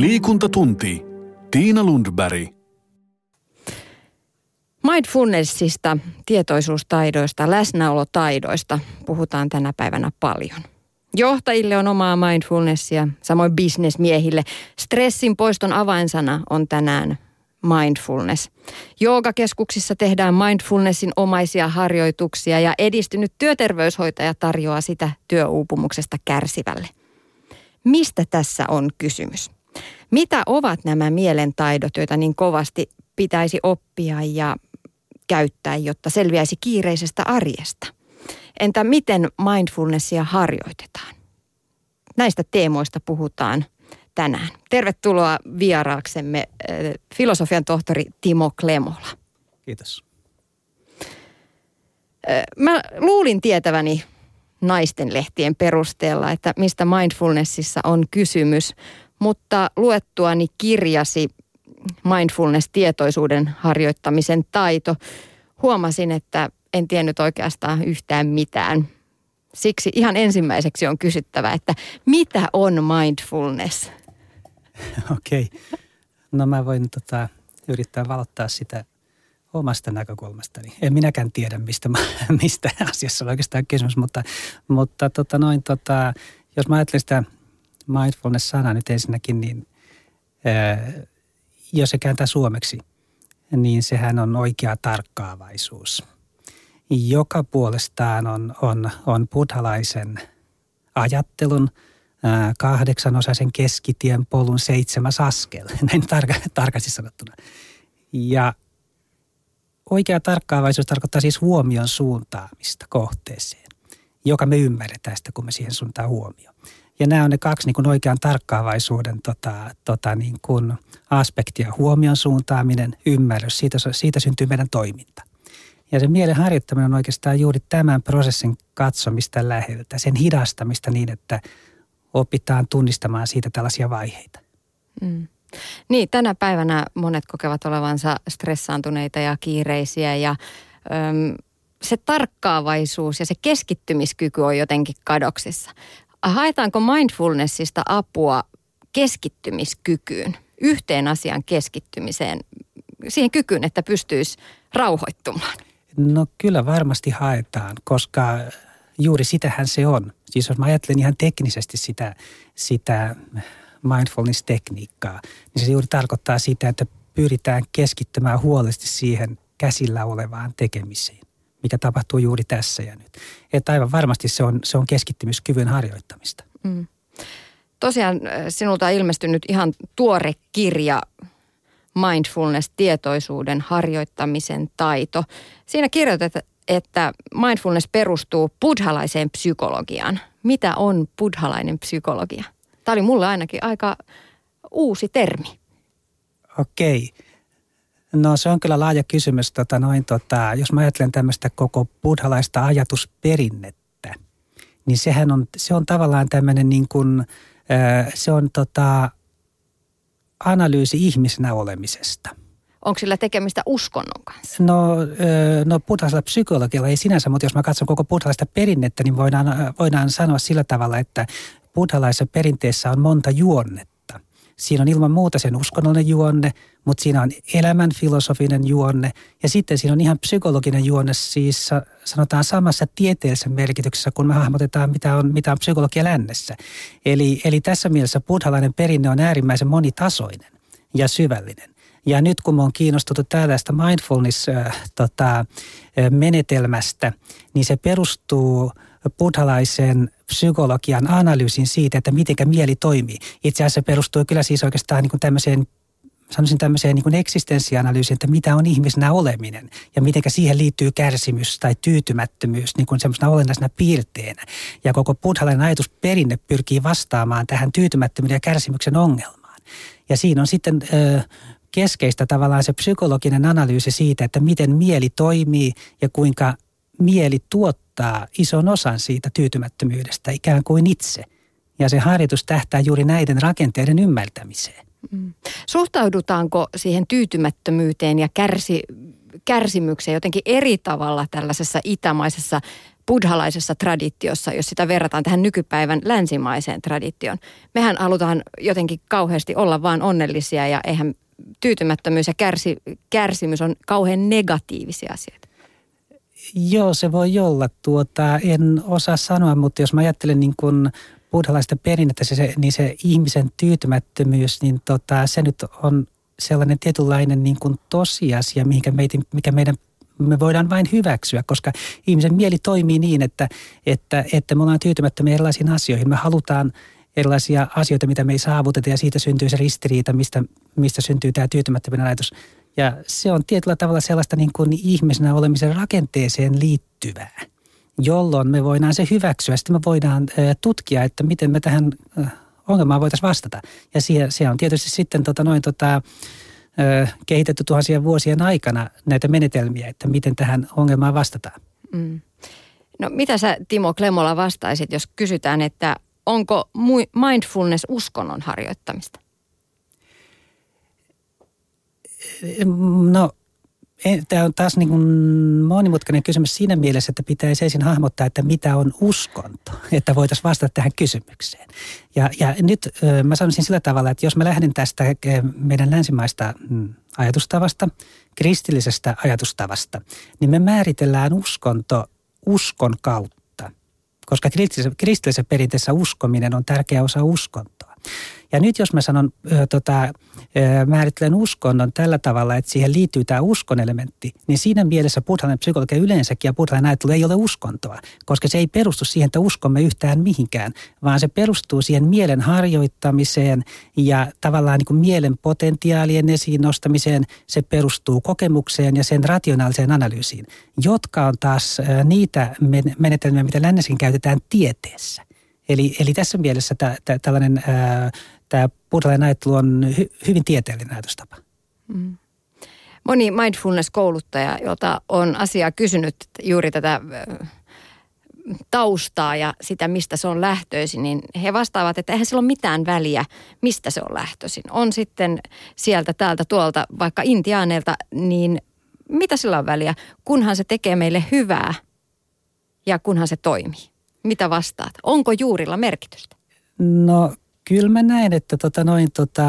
Liikuntatunti. Tiina Lundberg. Mindfulnessista, tietoisuustaidoista, läsnäolotaidoista puhutaan tänä päivänä paljon. Johtajille on omaa mindfulnessia, samoin bisnesmiehille. Stressin poiston avainsana on tänään mindfulness. Joogakeskuksissa tehdään mindfulnessin omaisia harjoituksia ja edistynyt työterveyshoitaja tarjoaa sitä työuupumuksesta kärsivälle. Mistä tässä on kysymys? Mitä ovat nämä mielentaidot, joita niin kovasti pitäisi oppia ja käyttää, jotta selviäisi kiireisestä arjesta? Entä miten mindfulnessia harjoitetaan? Näistä teemoista puhutaan tänään. Tervetuloa vieraaksemme äh, filosofian tohtori Timo Klemola. Kiitos. Äh, mä luulin tietäväni naisten lehtien perusteella, että mistä mindfulnessissa on kysymys, mutta luettuani kirjasi mindfulness-tietoisuuden harjoittamisen taito, huomasin, että en tiennyt oikeastaan yhtään mitään. Siksi ihan ensimmäiseksi on kysyttävä, että mitä on mindfulness? Okei. Okay. No mä voin tota, yrittää valottaa sitä omasta näkökulmastani. En minäkään tiedä, mistä, mistä asiassa on oikeastaan kysymys, mutta, mutta tota noin, tota, jos mä ajattelen sitä mindfulness-sanaa nyt ensinnäkin, niin ää, jos se kääntää suomeksi, niin sehän on oikea tarkkaavaisuus, joka puolestaan on, on, on buddhalaisen ajattelun – kahdeksanosaisen keskitien polun seitsemäs askel, näin tarka, tarkasti sanottuna. Ja oikea tarkkaavaisuus tarkoittaa siis huomion suuntaamista kohteeseen, joka me ymmärretään sitä, kun me siihen suuntaan huomio. Ja nämä on ne kaksi niin kuin oikean tarkkaavaisuuden tota, tota, niin kuin aspektia. Huomion suuntaaminen, ymmärrys, siitä, siitä syntyy meidän toiminta. Ja se mielen harjoittaminen on oikeastaan juuri tämän prosessin katsomista läheltä, sen hidastamista niin, että opitaan tunnistamaan siitä tällaisia vaiheita. Mm. Niin, tänä päivänä monet kokevat olevansa stressaantuneita ja kiireisiä ja öm, se tarkkaavaisuus ja se keskittymiskyky on jotenkin kadoksissa. Haetaanko mindfulnessista apua keskittymiskykyyn, yhteen asian keskittymiseen, siihen kykyyn, että pystyisi rauhoittumaan? No kyllä varmasti haetaan, koska juuri sitähän se on. Siis jos mä ajattelen ihan teknisesti sitä, sitä mindfulness-tekniikkaa, niin se juuri tarkoittaa sitä, että pyritään keskittymään huolellisesti siihen käsillä olevaan tekemiseen, mikä tapahtuu juuri tässä ja nyt. Että aivan varmasti se on, se on keskittymiskyvyn harjoittamista. Mm. Tosiaan äh, sinulta on ilmestynyt ihan tuore kirja Mindfulness-tietoisuuden harjoittaminen taito. Siinä kirjoitat, että mindfulness perustuu buddhalaiseen psykologiaan. Mitä on buddhalainen psykologia? Tämä oli mulle ainakin aika uusi termi. Okei. No se on kyllä laaja kysymys. Tota, noin, tota, jos mä ajattelen tämmöistä koko buddhalaista ajatusperinnettä, niin sehän on, se on tavallaan tämmöinen niin kuin, se on tota, analyysi ihmisenä olemisesta – Onko sillä tekemistä uskonnon kanssa? No, no buddhalaisella psykologialla ei sinänsä, mutta jos mä katson koko buddhalaista perinnettä, niin voidaan, voidaan sanoa sillä tavalla, että buddhalaisessa perinteessä on monta juonnetta. Siinä on ilman muuta sen uskonnollinen juonne, mutta siinä on elämän filosofinen juonne ja sitten siinä on ihan psykologinen juonne, siis sanotaan samassa tieteellisessä merkityksessä, kun me hahmotetaan, mitä on, mitä on psykologia lännessä. Eli, eli tässä mielessä buddhalainen perinne on äärimmäisen monitasoinen ja syvällinen. Ja nyt kun mä oon kiinnostunut tällaista mindfulness-menetelmästä, äh, niin se perustuu buddhalaisen psykologian analyysin siitä, että miten mieli toimii. Itse asiassa perustuu kyllä siis oikeastaan niin kuin tämmöiseen sanoisin tämmöiseen niin eksistenssianalyysiin, että mitä on ihmisenä oleminen ja miten siihen liittyy kärsimys tai tyytymättömyys niin kuin semmoisena olennaisena piirteenä. Ja koko buddhalainen ajatusperinne pyrkii vastaamaan tähän tyytymättömyyden ja kärsimyksen ongelmaan. Ja siinä on sitten ö, keskeistä tavallaan se psykologinen analyysi siitä, että miten mieli toimii ja kuinka mieli tuottaa ison osan siitä tyytymättömyydestä ikään kuin itse. Ja se harjoitus tähtää juuri näiden rakenteiden ymmärtämiseen. Mm. Suhtaudutaanko siihen tyytymättömyyteen ja kärsi, kärsimykseen jotenkin eri tavalla tällaisessa itämaisessa buddhalaisessa traditiossa, jos sitä verrataan tähän nykypäivän länsimaiseen traditioon. Mehän halutaan jotenkin kauheasti olla vaan onnellisia ja eihän tyytymättömyys ja kärsi, kärsimys on kauhean negatiivisia asioita. Joo, se voi olla. Tuota, en osaa sanoa, mutta jos mä ajattelen niin kuin buddhalaista perinnettä, se, niin se ihmisen tyytymättömyys, niin tota, se nyt on sellainen tietynlainen niin kuin tosiasia, mikä, meitä, mikä meidän me voidaan vain hyväksyä, koska ihmisen mieli toimii niin, että, että, että me ollaan tyytymättömiä erilaisiin asioihin. Me halutaan erilaisia asioita, mitä me ei saavuteta ja siitä syntyy se ristiriita, mistä, mistä syntyy tämä tyytymättömyyden ajatus. Ja se on tietyllä tavalla sellaista niin kuin ihmisenä olemisen rakenteeseen liittyvää, jolloin me voidaan se hyväksyä. Sitten me voidaan tutkia, että miten me tähän ongelmaan voitaisiin vastata. Ja se, on tietysti sitten tota noin tota, kehitetty tuhansien vuosien aikana näitä menetelmiä, että miten tähän ongelmaan vastataan. Mm. No mitä sä Timo Klemola vastaisit, jos kysytään, että onko mindfulness uskonnon harjoittamista? No Tämä on taas niin kuin monimutkainen kysymys siinä mielessä, että pitäisi ensin hahmottaa, että mitä on uskonto, että voitaisiin vastata tähän kysymykseen. Ja, ja nyt mä sanoisin sillä tavalla, että jos mä lähden tästä meidän länsimaista mm, ajatustavasta, kristillisestä ajatustavasta, niin me määritellään uskonto uskon kautta, koska kristillisessä, kristillisessä perinteessä uskominen on tärkeä osa uskontoa. Ja nyt jos mä sanon, ö, tota, ö, määrittelen uskonnon tällä tavalla, että siihen liittyy tämä uskon elementti, niin siinä mielessä buddhalainen psykologia yleensäkin ja buddhalainen ajattelu ei ole uskontoa, koska se ei perustu siihen, että uskomme yhtään mihinkään, vaan se perustuu siihen mielen harjoittamiseen ja tavallaan niin kuin mielen potentiaalien esiin nostamiseen. Se perustuu kokemukseen ja sen rationaaliseen analyysiin, jotka on taas niitä menetelmiä, mitä lännessäkin käytetään tieteessä. Eli, eli tässä mielessä tämä, tämä, tällainen tämä buddhalainen ajattelu on hy, hyvin tieteellinen ajatustapa. Mm. Moni mindfulness-kouluttaja, jota on asiaa kysynyt juuri tätä taustaa ja sitä, mistä se on lähtöisin, niin he vastaavat, että eihän sillä ole mitään väliä, mistä se on lähtöisin. On sitten sieltä, täältä, tuolta, vaikka intiaaneilta, niin mitä sillä on väliä, kunhan se tekee meille hyvää ja kunhan se toimii. Mitä vastaat? Onko juurilla merkitystä? No Kyllä mä näen, että tota noin, tota,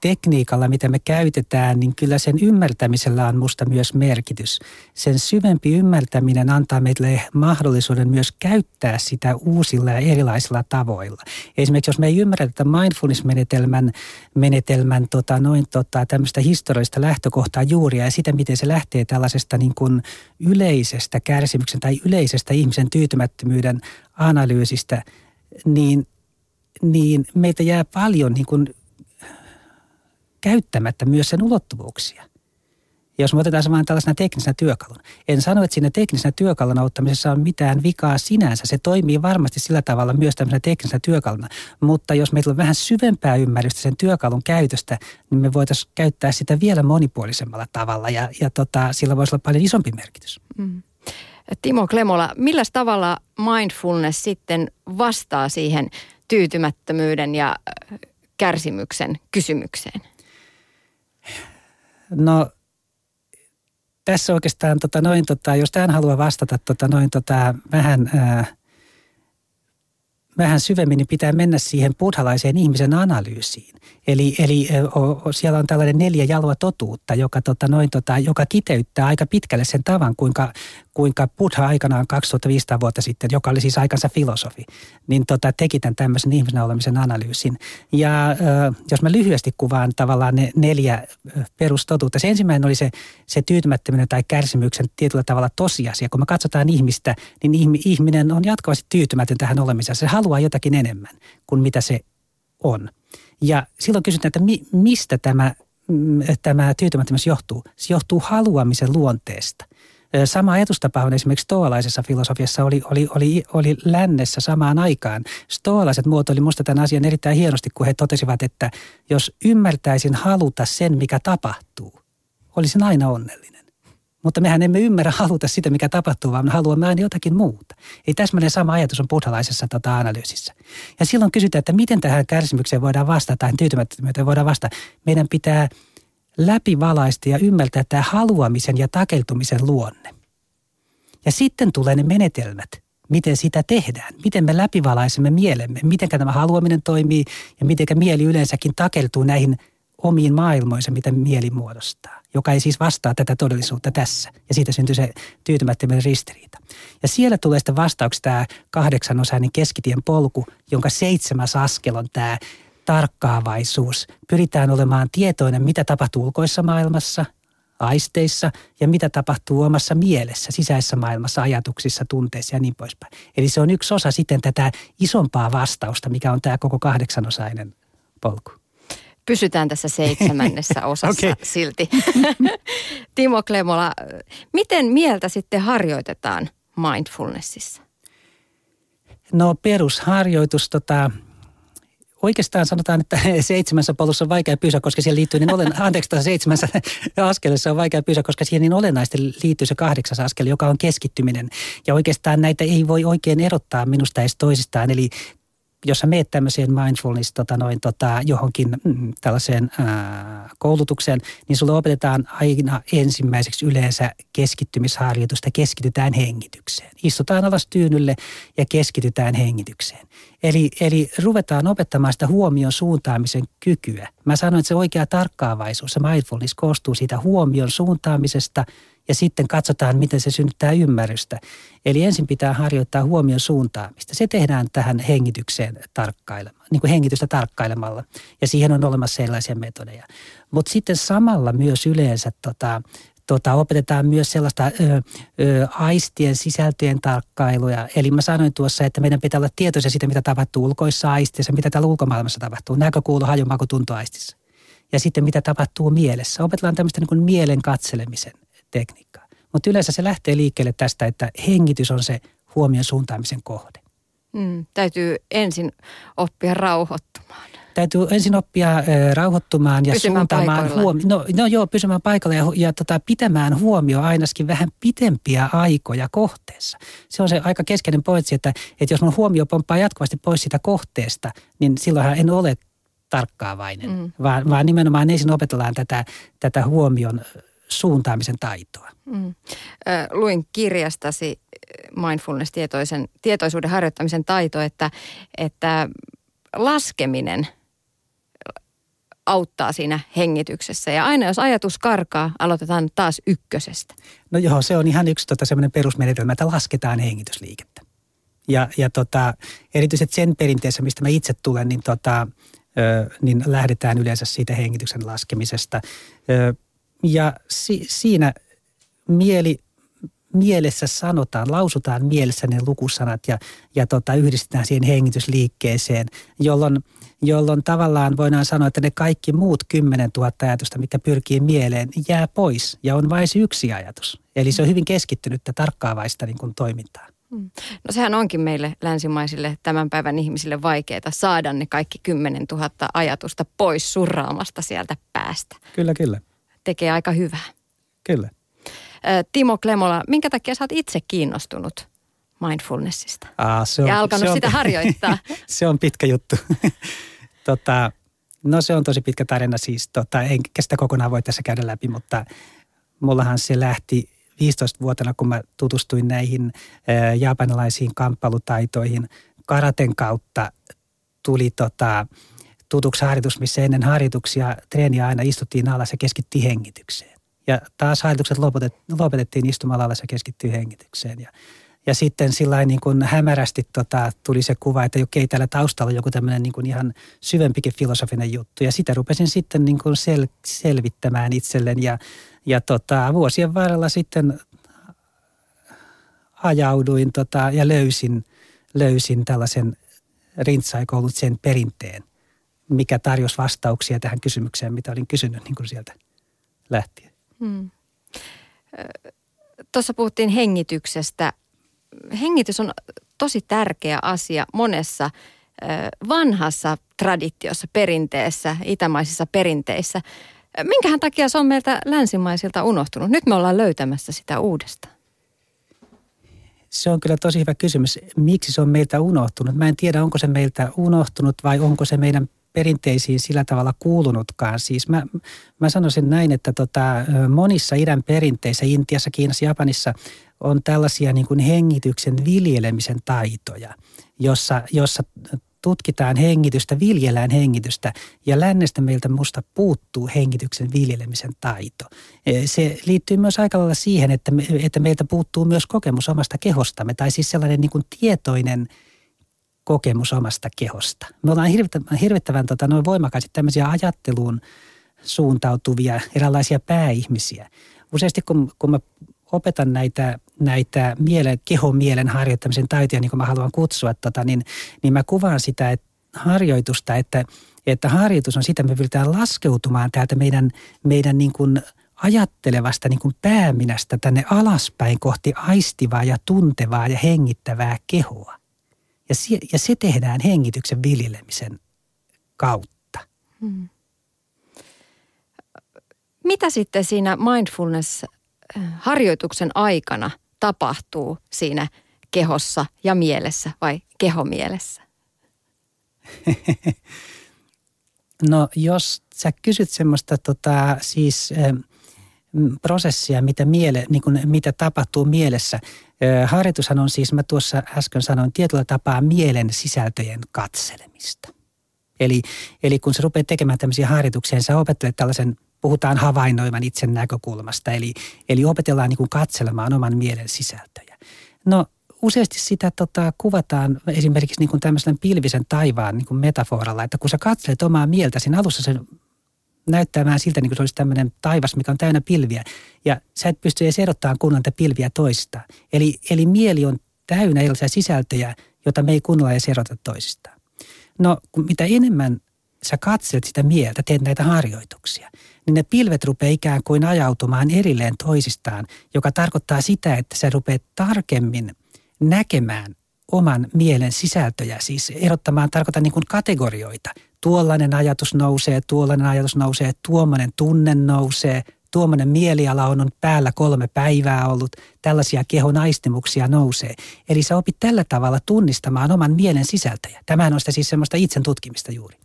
tekniikalla, mitä me käytetään, niin kyllä sen ymmärtämisellä on musta myös merkitys. Sen syvempi ymmärtäminen antaa meille mahdollisuuden myös käyttää sitä uusilla ja erilaisilla tavoilla. Esimerkiksi jos me ei ymmärrä tätä mindfulness-menetelmän menetelmän, tota, noin, tota, tämmöistä historiallista lähtökohtaa juuria ja sitä, miten se lähtee tällaisesta niin kuin yleisestä kärsimyksen tai yleisestä ihmisen tyytymättömyyden analyysistä, niin – niin meitä jää paljon niin kuin käyttämättä myös sen ulottuvuuksia. Jos me otetaan se vain tällaisena teknisenä työkaluna. En sano, että siinä teknisenä työkaluna ottamisessa on mitään vikaa sinänsä. Se toimii varmasti sillä tavalla myös tämmöisenä teknisenä työkaluna. Mutta jos meillä on vähän syvempää ymmärrystä sen työkalun käytöstä, niin me voitaisiin käyttää sitä vielä monipuolisemmalla tavalla. Ja, ja tota, sillä voisi olla paljon isompi merkitys. Mm. Timo Klemola, millä tavalla mindfulness sitten vastaa siihen tyytymättömyyden ja kärsimyksen kysymykseen? No tässä oikeastaan, tota, noin, tota, jos tähän haluaa vastata tota, noin, tota, vähän ää, vähän syvemmin, niin pitää mennä siihen buddhalaiseen ihmisen analyysiin. Eli, eli o, o, siellä on tällainen neljä jalua totuutta, joka, tota, noin, tota, joka kiteyttää aika pitkälle sen tavan, kuinka, kuinka Buddha aikanaan 2500 vuotta sitten, joka oli siis aikansa filosofi, niin tota, teki tämän tämmöisen ihmisen olemisen analyysin. Ja ö, jos mä lyhyesti kuvaan tavallaan ne neljä perustotuutta. Se ensimmäinen oli se, se tyytymättömyyden tai kärsimyksen tietyllä tavalla tosiasia. Kun me katsotaan ihmistä, niin ihminen on jatkuvasti tyytymätön tähän olemiseen. Se haluaa jotakin enemmän kuin mitä se on. Ja silloin kysytään, että mi, mistä tämä, tämä tyytymättömyys johtuu. Se johtuu haluamisen luonteesta. Sama ajatustapa on esimerkiksi stoalaisessa filosofiassa oli, oli, oli, oli lännessä samaan aikaan. Stoalaiset muotoili minusta tämän asian erittäin hienosti, kun he totesivat, että jos ymmärtäisin haluta sen, mikä tapahtuu, olisin aina onnellinen. Mutta mehän emme ymmärrä haluta sitä, mikä tapahtuu, vaan me haluamme aina jotakin muuta. Ei täsmälleen sama ajatus on buddhalaisessa tota, analyysissä. Ja silloin kysytään, että miten tähän kärsimykseen voidaan vastata, tai tyytymättömyyteen voidaan vastata. Meidän pitää – läpivalaista ja ymmärtää tämä haluamisen ja takeltumisen luonne. Ja sitten tulee ne menetelmät, miten sitä tehdään, miten me läpivalaisemme mielemme, miten tämä haluaminen toimii ja miten mieli yleensäkin takeltuu näihin omiin maailmoissa, mitä mieli muodostaa, joka ei siis vastaa tätä todellisuutta tässä. Ja siitä syntyy se tyytymättömyyden ristiriita. Ja siellä tulee sitten vastauksi tämä kahdeksanosainen keskitien polku, jonka seitsemäs askel on tämä tarkkaavaisuus. Pyritään olemaan tietoinen, mitä tapahtuu ulkoissa maailmassa, aisteissa ja mitä tapahtuu omassa mielessä, sisäisessä maailmassa, ajatuksissa, tunteissa ja niin poispäin. Eli se on yksi osa sitten tätä isompaa vastausta, mikä on tämä koko kahdeksanosainen polku. Pysytään tässä seitsemännessä osassa okay. silti. Timo Klemola, miten mieltä sitten harjoitetaan mindfulnessissa? No perusharjoitus, tota, oikeastaan sanotaan, että seitsemässä polussa on vaikea pysyä, koska siihen liittyy niin olen, anteeksi, seitsemässä askelessa on vaikea pysyä, koska siihen niin olennaisesti liittyy se kahdeksas askel, joka on keskittyminen. Ja oikeastaan näitä ei voi oikein erottaa minusta edes toisistaan. Eli jos sä meet tämmöiseen mindfulness tota noin, tota, johonkin mm, tällaiseen ää, koulutukseen, niin sulle opetetaan aina ensimmäiseksi yleensä keskittymisharjoitusta, keskitytään hengitykseen. Istutaan alas tyynylle ja keskitytään hengitykseen. Eli, eli ruvetaan opettamaan sitä huomion suuntaamisen kykyä. Mä sanoin, että se oikea tarkkaavaisuus, se mindfulness koostuu siitä huomion suuntaamisesta – ja sitten katsotaan, miten se synnyttää ymmärrystä. Eli ensin pitää harjoittaa huomion suuntaamista. Se tehdään tähän hengitykseen tarkkailemaan, niin kuin hengitystä tarkkailemalla. Ja siihen on olemassa sellaisia metodeja. Mutta sitten samalla myös yleensä tota, tota, opetetaan myös sellaista ö, ö, aistien sisältöjen tarkkailuja. Eli mä sanoin tuossa, että meidän pitää olla tietoisia siitä, mitä tapahtuu ulkoissa aisteissa, mitä täällä ulkomaailmassa tapahtuu. Näkökuulu, haju, maku, tuntoaistissa. Ja sitten mitä tapahtuu mielessä. Opetellaan tämmöistä niin kuin mielen katselemisen tekniikkaa. Mutta yleensä se lähtee liikkeelle tästä, että hengitys on se huomion suuntaamisen kohde. Mm, täytyy ensin oppia rauhoittumaan. Täytyy ensin oppia äh, rauhoittumaan ja pysymään suuntaamaan huomioon. No, no joo, pysymään paikalla ja, ja tota, pitämään huomio ainakin vähän pitempiä aikoja kohteessa. Se on se aika keskeinen pointsi, että, että jos mun huomio pomppaa jatkuvasti pois sitä kohteesta, niin silloinhan en ole tarkkaavainen, mm. vaan, vaan nimenomaan ensin opetellaan tätä, tätä huomion suuntaamisen taitoa. Mm. luin kirjastasi mindfulness-tietoisen tietoisuuden harjoittamisen taito, että, että laskeminen auttaa siinä hengityksessä. Ja aina jos ajatus karkaa, aloitetaan taas ykkösestä. No joo, se on ihan yksi tota, semmoinen perusmenetelmä, että lasketaan hengitysliikettä. Ja, ja tota, erityisesti sen perinteessä, mistä mä itse tulen, niin, tota, ö, niin lähdetään yleensä siitä hengityksen laskemisesta. Ö, ja si, siinä mieli, mielessä sanotaan, lausutaan mielessä ne lukusanat ja, ja tota, yhdistetään siihen hengitysliikkeeseen, jolloin, jolloin tavallaan voidaan sanoa, että ne kaikki muut 10 000 ajatusta, mikä pyrkii mieleen, jää pois ja on vain yksi ajatus. Eli se on hyvin keskittynyttä, tarkkaavaista niin kuin toimintaa. Mm. No sehän onkin meille länsimaisille tämän päivän ihmisille vaikeaa saada ne kaikki 10 000 ajatusta pois surraamasta sieltä päästä. Kyllä, kyllä tekee aika hyvää. Kyllä. Timo Klemola, minkä takia sä oot itse kiinnostunut mindfulnessista? Aa, se on, ja alkanut se on, sitä harjoittaa? se on pitkä juttu. tota, no se on tosi pitkä tarina siis. Tota, enkä sitä kokonaan voi tässä käydä läpi, mutta mullahan se lähti 15-vuotena, kun mä tutustuin näihin ää, japanilaisiin kamppailutaitoihin. Karaten kautta tuli tota, tutuksi harjoitus, missä ennen harjoituksia treeniä aina istuttiin alas ja keskittiin hengitykseen. Ja taas harjoitukset lopetet, lopetettiin istumalla alas ja keskittyy hengitykseen. Ja, ja sitten sillä niin kuin hämärästi tota, tuli se kuva, että okei, täällä taustalla on joku tämmöinen niin kuin ihan syvempikin filosofinen juttu. Ja sitä rupesin sitten niin kuin sel, selvittämään itselleen ja, ja tota, vuosien varrella sitten ajauduin tota, ja löysin, löysin tällaisen rintsaikoulutsen perinteen mikä tarjosi vastauksia tähän kysymykseen, mitä olin kysynyt niin kuin sieltä lähtien. Hmm. Tuossa puhuttiin hengityksestä. Hengitys on tosi tärkeä asia monessa vanhassa traditiossa, perinteessä, itämaisissa perinteissä. Minkähän takia se on meiltä länsimaisilta unohtunut? Nyt me ollaan löytämässä sitä uudestaan. Se on kyllä tosi hyvä kysymys. Miksi se on meiltä unohtunut? Mä en tiedä, onko se meiltä unohtunut vai onko se meidän perinteisiin sillä tavalla kuulunutkaan. Siis mä, mä sanoisin näin, että tota, monissa idän perinteissä, Intiassa, Kiinassa, Japanissa on tällaisia niin kuin hengityksen viljelemisen taitoja, jossa, jossa tutkitaan hengitystä, viljellään hengitystä ja lännestä meiltä musta puuttuu hengityksen viljelemisen taito. E, se liittyy myös aika lailla siihen, että, me, että meiltä puuttuu myös kokemus omasta kehostamme tai siis sellainen niin kuin tietoinen kokemus omasta kehosta. Me ollaan hirvittävän, hirvittävän tota, noin voimakkaasti tämmöisiä ajatteluun suuntautuvia eräänlaisia pääihmisiä. Useasti kun, kun mä opetan näitä, näitä mielen, kehon mielen harjoittamisen taitoja, niin kuin mä haluan kutsua, tota, niin, niin mä kuvaan sitä että harjoitusta, että, että harjoitus on sitä, että me pyritään laskeutumaan täältä meidän, meidän niin kuin ajattelevasta niin kuin pääminästä tänne alaspäin kohti aistivaa ja tuntevaa ja hengittävää kehoa. Ja se, ja se tehdään hengityksen viljelemisen kautta. Hmm. Mitä sitten siinä mindfulness harjoituksen aikana tapahtuu siinä kehossa ja mielessä vai kehomielessä? No jos sä kysyt semmoista tota, siis prosessia, mitä, miele, niin kuin, mitä tapahtuu mielessä. Harjoitushan on siis, mä tuossa äsken sanoin, tietyllä tapaa mielen sisältöjen katselemista. Eli, eli kun sä rupeat tekemään tämmöisiä harjoituksia, niin sä opettelet tällaisen puhutaan havainnoivan itsen näkökulmasta, eli, eli opetellaan niin kuin katselemaan oman mielen sisältöjä. No useasti sitä tota, kuvataan esimerkiksi niin kuin tämmöisen pilvisen taivaan niin kuin metaforalla, että kun sä katselet omaa mieltä, siinä alussa se näyttämään siltä, niin kuin se olisi tämmöinen taivas, mikä on täynnä pilviä, ja sä et pysty edes erottamaan kunnon pilviä toisistaan. Eli, eli mieli on täynnä erilaisia sisältöjä, joita me ei kunnolla edes erota toisistaan. No, mitä enemmän sä katselet sitä mieltä, teet näitä harjoituksia, niin ne pilvet rupeaa ikään kuin ajautumaan erilleen toisistaan, joka tarkoittaa sitä, että sä rupeat tarkemmin näkemään oman mielen sisältöjä, siis erottamaan tarkoitan niin kuin kategorioita. Tuollainen ajatus nousee, tuollainen ajatus nousee, tuommoinen tunne nousee, tuommoinen mieliala on, on päällä kolme päivää ollut, tällaisia kehon aistimuksia nousee. Eli sä opit tällä tavalla tunnistamaan oman mielen sisältöjä. Tämähän on sitä siis semmoista itsen tutkimista juuri.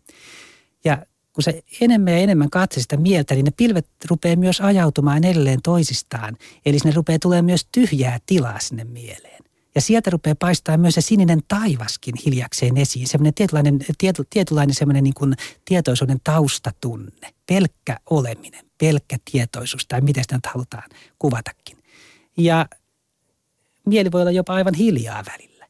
Ja kun se enemmän ja enemmän katse sitä mieltä, niin ne pilvet rupeaa myös ajautumaan edelleen toisistaan. Eli sinne rupeaa tulemaan myös tyhjää tilaa sinne mieleen. Ja sieltä rupeaa paistaa myös se sininen taivaskin hiljakseen esiin. Semmoinen tietynlainen, tiety, tietynlainen semmoinen niin kuin tietoisuuden taustatunne. Pelkkä oleminen, pelkkä tietoisuus tai miten sitä nyt halutaan kuvatakin. Ja mieli voi olla jopa aivan hiljaa välillä.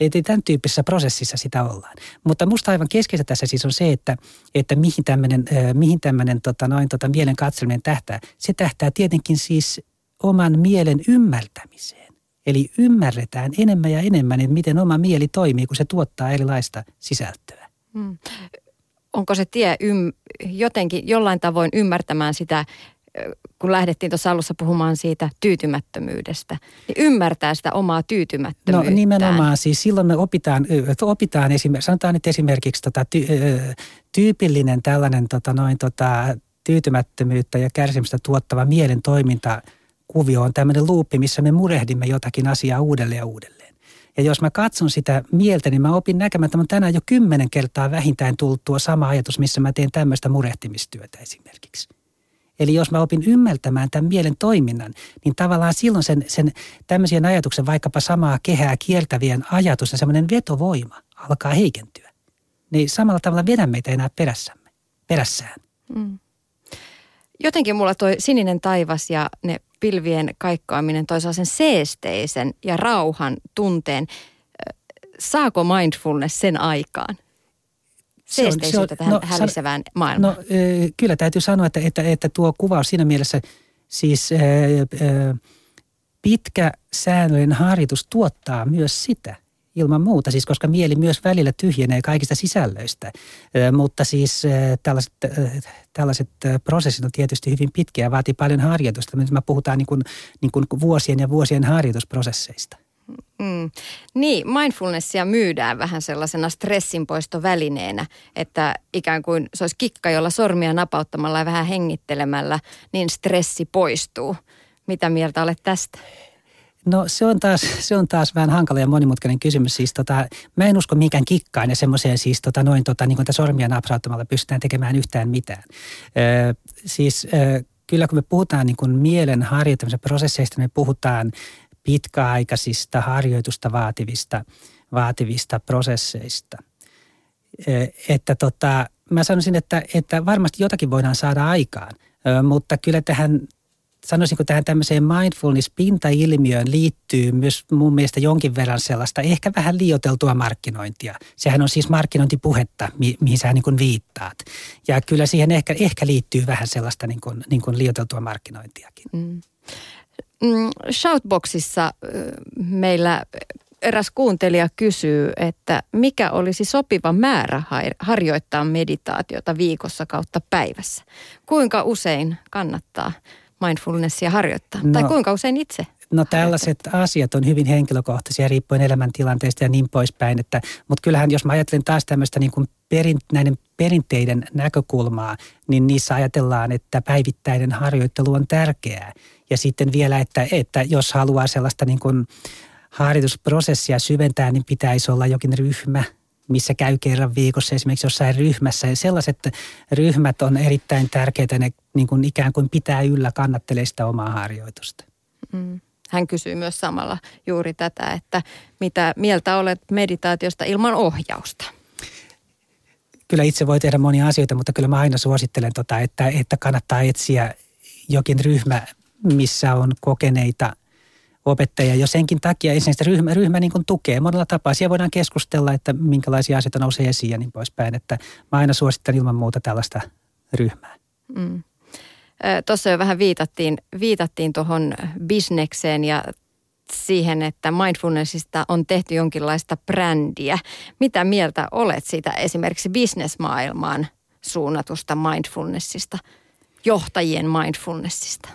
Että tämän tyyppisessä prosessissa sitä ollaan. Mutta musta aivan keskeistä tässä siis on se, että, että mihin tämmöinen, mihin tämmöinen tota, noin, tota, mielen katseleminen tähtää. Se tähtää tietenkin siis oman mielen ymmärtämiseen. Eli ymmärretään enemmän ja enemmän, että miten oma mieli toimii, kun se tuottaa erilaista sisältöä. Hmm. Onko se tie ym, jotenkin jollain tavoin ymmärtämään sitä kun lähdettiin tuossa alussa puhumaan siitä tyytymättömyydestä, niin ymmärtää sitä omaa tyytymättömyyttä. No nimenomaan, siis silloin me opitaan, opitaan esimerkiksi, sanotaan nyt esimerkiksi tota, ty, tyypillinen tällainen tota, noin, tota, tyytymättömyyttä ja kärsimystä tuottava mielen toiminta kuvio on tämmöinen luuppi, missä me murehdimme jotakin asiaa uudelleen ja uudelleen. Ja jos mä katson sitä mieltä, niin mä opin näkemään, että tänään jo kymmenen kertaa vähintään tullut tuo sama ajatus, missä mä teen tämmöistä murehtimistyötä esimerkiksi. Eli jos mä opin ymmärtämään tämän mielen toiminnan, niin tavallaan silloin sen, sen tämmöisen ajatuksen, vaikkapa samaa kehää kiertävien ajatus ja semmoinen vetovoima alkaa heikentyä. Niin samalla tavalla vedä meitä enää perässämme, perässään. Mm. Jotenkin mulla toi sininen taivas ja ne pilvien kaikkaaminen toi sen seesteisen ja rauhan tunteen. Saako mindfulness sen aikaan? seesteisyyttä tähän no, hälisevään maailmaan? No kyllä täytyy sanoa, että, että, että tuo kuvaus siinä mielessä siis pitkä säännöllinen harjoitus tuottaa myös sitä ilman muuta, siis koska mieli myös välillä tyhjenee kaikista sisällöistä. Mutta siis tällaiset, tällaiset prosessit on tietysti hyvin pitkiä ja vaatii paljon harjoitusta. Nyt me puhutaan niin kuin, niin kuin vuosien ja vuosien harjoitusprosesseista. Mm. Niin, mindfulnessia myydään vähän sellaisena stressinpoistovälineenä, että ikään kuin se olisi kikka, jolla sormia napauttamalla ja vähän hengittelemällä, niin stressi poistuu. Mitä mieltä olet tästä? No se on taas, se on taas vähän hankala ja monimutkainen kysymys. Siis tota, mä en usko mikään kikkaan ja semmoiseen siis tota, noin tota, niin sormia napsauttamalla pystytään tekemään yhtään mitään. Ö, siis ö, kyllä kun me puhutaan niin kuin mielen harjoittamisen prosesseista, me puhutaan pitkäaikaisista harjoitusta vaativista, vaativista prosesseista. Että tota, mä sanoisin, että, että varmasti jotakin voidaan saada aikaan, mutta kyllä tähän sanoisinko tähän tämmöiseen mindfulness-pintailmiöön liittyy myös mun mielestä jonkin verran sellaista ehkä vähän liioteltua markkinointia. Sehän on siis markkinointipuhetta, mi- mihin sä niin kuin viittaat. Ja kyllä siihen ehkä, ehkä liittyy vähän sellaista niin kuin, niin kuin liioteltua markkinointiakin. Mm. Mm, Shoutboxissa meillä eräs kuuntelija kysyy, että mikä olisi sopiva määrä harjoittaa meditaatiota viikossa kautta päivässä? Kuinka usein kannattaa mindfulnessia harjoittaa? No, tai kuinka usein itse No tällaiset asiat on hyvin henkilökohtaisia riippuen elämäntilanteesta ja niin poispäin. Että, mutta kyllähän jos mä ajattelen taas tämmöistä niin kuin perin, näiden perinteiden näkökulmaa, niin niissä ajatellaan, että päivittäinen harjoittelu on tärkeää. Ja sitten vielä, että, että jos haluaa sellaista niin kuin harjoitusprosessia syventää, niin pitäisi olla jokin ryhmä, missä käy kerran viikossa esimerkiksi jossain ryhmässä. Ja sellaiset ryhmät on erittäin tärkeitä, ne niin kuin ikään kuin pitää yllä, kannattelee sitä omaa harjoitusta. Mm. Hän kysyy myös samalla juuri tätä, että mitä mieltä olet meditaatiosta ilman ohjausta? Kyllä itse voi tehdä monia asioita, mutta kyllä mä aina suosittelen, tota, että, että kannattaa etsiä jokin ryhmä, missä on kokeneita opettajia jo senkin takia. Ensinnäkin ryhmä, ryhmä niin kuin tukee monella tapaa. Siellä voidaan keskustella, että minkälaisia asioita nousee esiin ja niin poispäin. Että mä aina suosittelen ilman muuta tällaista ryhmää. Mm. Tuossa jo vähän viitattiin, viitattiin tuohon bisnekseen ja siihen, että mindfulnessista on tehty jonkinlaista brändiä. Mitä mieltä olet siitä esimerkiksi bisnesmaailmaan suunnatusta mindfulnessista, johtajien mindfulnessista?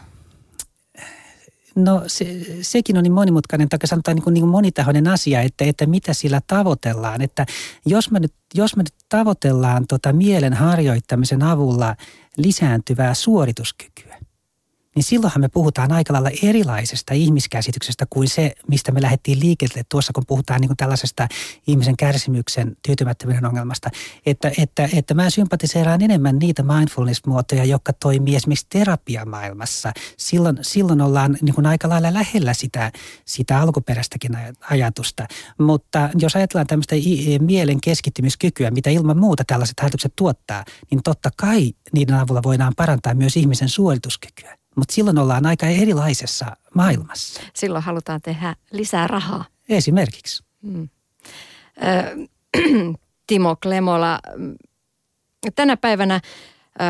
No se, sekin on niin monimutkainen, tai sanotaan niin kuin, niin kuin monitahoinen asia, että, että mitä sillä tavoitellaan. Että jos me nyt, jos me nyt tavoitellaan tota mielen harjoittamisen avulla lisääntyvää suorituskykyä, niin silloinhan me puhutaan aika lailla erilaisesta ihmiskäsityksestä kuin se, mistä me lähdettiin liikkeelle tuossa, kun puhutaan niin kuin tällaisesta ihmisen kärsimyksen tyytymättömyyden ongelmasta. Että, että, että mä sympatiseeraan enemmän niitä mindfulness-muotoja, jotka toimii esimerkiksi terapiamaailmassa. Silloin, silloin ollaan niin kuin aika lailla lähellä sitä, sitä alkuperäistäkin ajatusta. Mutta jos ajatellaan tämmöistä mielen keskittymiskykyä, mitä ilman muuta tällaiset harjoitukset tuottaa, niin totta kai niiden avulla voidaan parantaa myös ihmisen suorituskykyä mutta silloin ollaan aika erilaisessa maailmassa. Silloin halutaan tehdä lisää rahaa. Esimerkiksi. Hmm. Timo Klemola, tänä päivänä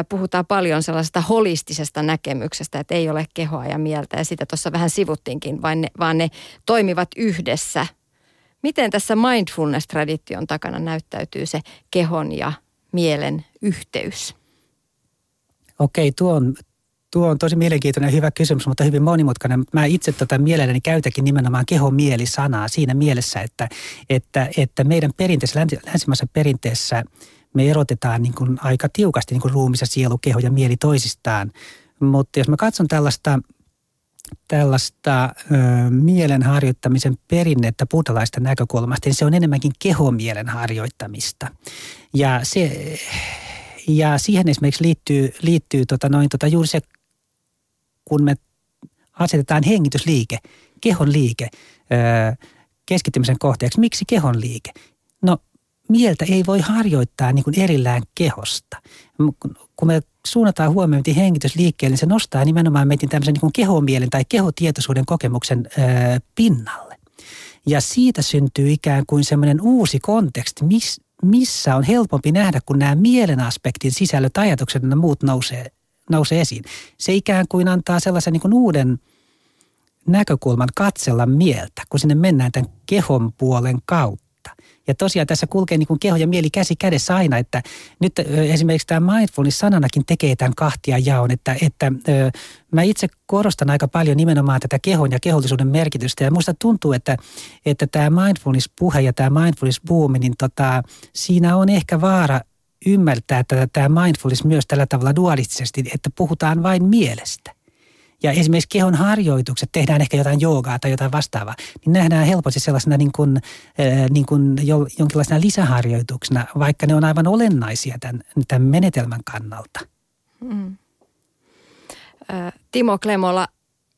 puhutaan paljon sellaisesta holistisesta näkemyksestä, että ei ole kehoa ja mieltä ja sitä tuossa vähän sivuttiinkin, vaan ne, vaan ne toimivat yhdessä. Miten tässä mindfulness-tradition takana näyttäytyy se kehon ja mielen yhteys? Okei, tuo on, Tuo on tosi mielenkiintoinen ja hyvä kysymys, mutta hyvin monimutkainen. Mä itse tota mielelläni käytäkin nimenomaan keho-mieli-sanaa siinä mielessä, että, että, että meidän perinteessä, länsimaisessa perinteessä me erotetaan niin kuin aika tiukasti niin kuin ruumis ja sielu, keho ja mieli toisistaan. Mutta jos mä katson tällaista tällaista ö, mielen harjoittamisen perinnettä buddhalaista näkökulmasta, niin se on enemmänkin kehomielen harjoittamista. Ja, se, ja siihen esimerkiksi liittyy, liittyy tota noin, tota juuri se kun me asetetaan hengitysliike, kehon liike keskittymisen kohteeksi. Miksi kehon liike? No mieltä ei voi harjoittaa niin kuin erillään kehosta. Kun me suunnataan huomiointi hengitysliikkeelle, niin se nostaa nimenomaan meidän tämmöisen niin kuin kehomielen tai kehotietoisuuden kokemuksen pinnalle. Ja siitä syntyy ikään kuin semmoinen uusi konteksti, miss, missä on helpompi nähdä, kun nämä mielen aspektin sisällöt, ajatukset ja muut nousee nousee esiin. Se ikään kuin antaa sellaisen niin kuin uuden näkökulman katsella mieltä, kun sinne mennään tämän kehon puolen kautta. Ja tosiaan tässä kulkee niin kuin keho ja mieli käsi kädessä aina, että nyt esimerkiksi tämä mindfulness-sananakin tekee tämän kahtia jaon, että, että mä itse korostan aika paljon nimenomaan tätä kehon ja kehollisuuden merkitystä ja muista tuntuu, että, että tämä mindfulness-puhe ja tämä mindfulness-buumi, niin tota, siinä on ehkä vaara ymmärtää tätä tämä mindfulness myös tällä tavalla dualistisesti, että puhutaan vain mielestä. Ja esimerkiksi kehon harjoitukset, tehdään ehkä jotain joogaa tai jotain vastaavaa, niin nähdään helposti sellaisena niin kuin, niin kuin jo, jonkinlaisena lisäharjoituksena, vaikka ne on aivan olennaisia tämän, tämän menetelmän kannalta. Mm. Timo Klemola,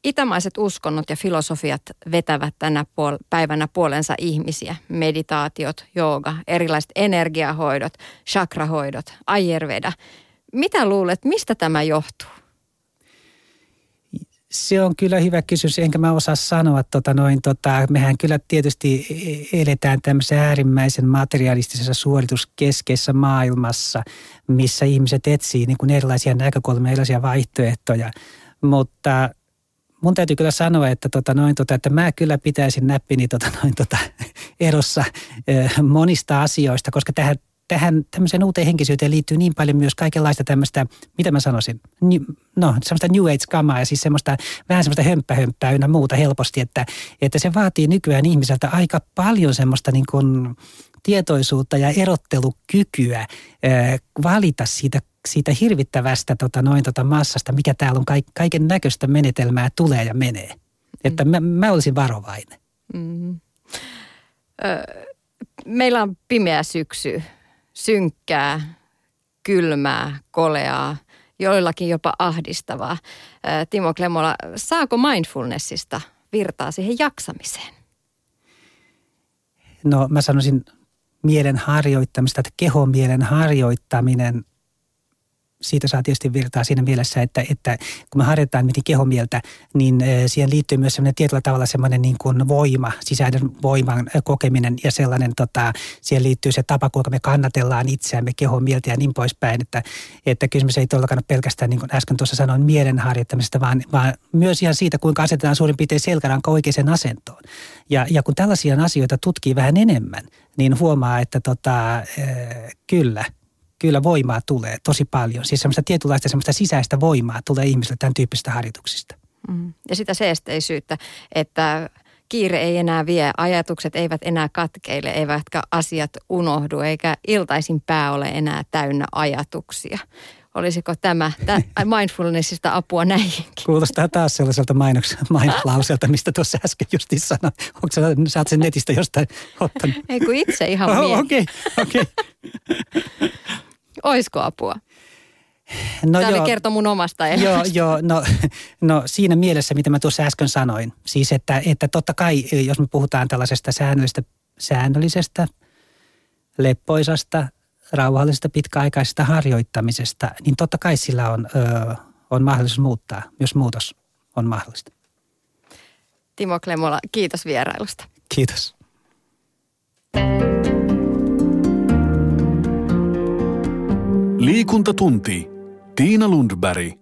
Itämaiset uskonnot ja filosofiat vetävät tänä puol- päivänä puolensa ihmisiä. Meditaatiot, jooga, erilaiset energiahoidot, chakrahoidot, ayurveda. Mitä luulet, mistä tämä johtuu? Se on kyllä hyvä kysymys, enkä mä osaa sanoa, tota noin, tota, mehän kyllä tietysti eletään tämmöisessä äärimmäisen materialistisessa suorituskeskeisessä maailmassa, missä ihmiset etsii niin kuin erilaisia näkökulmia, erilaisia vaihtoehtoja, mutta mun täytyy kyllä sanoa, että, tota noin, tota, että mä kyllä pitäisin näppini tota noin, tota, erossa monista asioista, koska tähän tähän tämmöiseen uuteen henkisyyteen liittyy niin paljon myös kaikenlaista tämmöistä, mitä mä sanoisin, no semmoista New Age-kamaa ja siis semmoista vähän semmoista hömppähömppää ynnä muuta helposti, että, että se vaatii nykyään ihmiseltä aika paljon semmoista niin kuin tietoisuutta ja erottelukykyä valita siitä, siitä hirvittävästä tota, noin tota massasta, mikä täällä on kaiken näköistä menetelmää tulee ja menee. Mm. Että mä, mä olisin varovainen. Mm. Ö, meillä on pimeä syksy synkkää, kylmää, koleaa, joillakin jopa ahdistavaa. Timo Klemola, saako mindfulnessista virtaa siihen jaksamiseen? No mä sanoisin mielen harjoittamista, että kehomielen harjoittaminen siitä saa tietysti virtaa siinä mielessä, että, että kun me harjoitetaan miten kehomieltä, niin siihen liittyy myös semmoinen tietyllä tavalla semmoinen niin kuin voima, sisäinen voiman kokeminen ja sellainen, tota, siihen liittyy se tapa, kuinka me kannatellaan itseämme kehomieltä ja niin poispäin, että, että kysymys ei todellakaan ole pelkästään niin kuin äsken tuossa sanoin mielen harjoittamisesta, vaan, vaan myös ihan siitä, kuinka asetetaan suurin piirtein selkäranka oikeaan asentoon. Ja, ja kun tällaisia asioita tutkii vähän enemmän, niin huomaa, että tota, äh, kyllä – kyllä voimaa tulee tosi paljon. Siis semmoista tietynlaista semmoista sisäistä voimaa tulee ihmisille tämän tyyppisistä harjoituksista. Mm. Ja sitä seesteisyyttä, että kiire ei enää vie, ajatukset eivät enää katkeile, eivätkä asiat unohdu, eikä iltaisin pää ole enää täynnä ajatuksia. Olisiko tämä mindfulnessista apua näihinkin? Kuulostaa taas sellaiselta mainoslauselta, mistä tuossa äsken justiin sanoin. Onko sä, sä sen netistä jostain ottanut? Ei kun itse ihan oh, Okei, okei. Okay, Oisko apua? No Tämä joo, kertoo mun omasta elämästä. Joo, joo no, no siinä mielessä, mitä mä tuossa äsken sanoin. Siis että, että totta kai, jos me puhutaan tällaisesta säännöllisestä, säännöllisestä leppoisasta, rauhallisesta, pitkäaikaisesta harjoittamisesta, niin totta kai sillä on, ö, on mahdollisuus muuttaa, jos muutos on mahdollista. Timo Klemola, kiitos vierailusta. Kiitos. Liikuntatunti. Tiina Lundberg.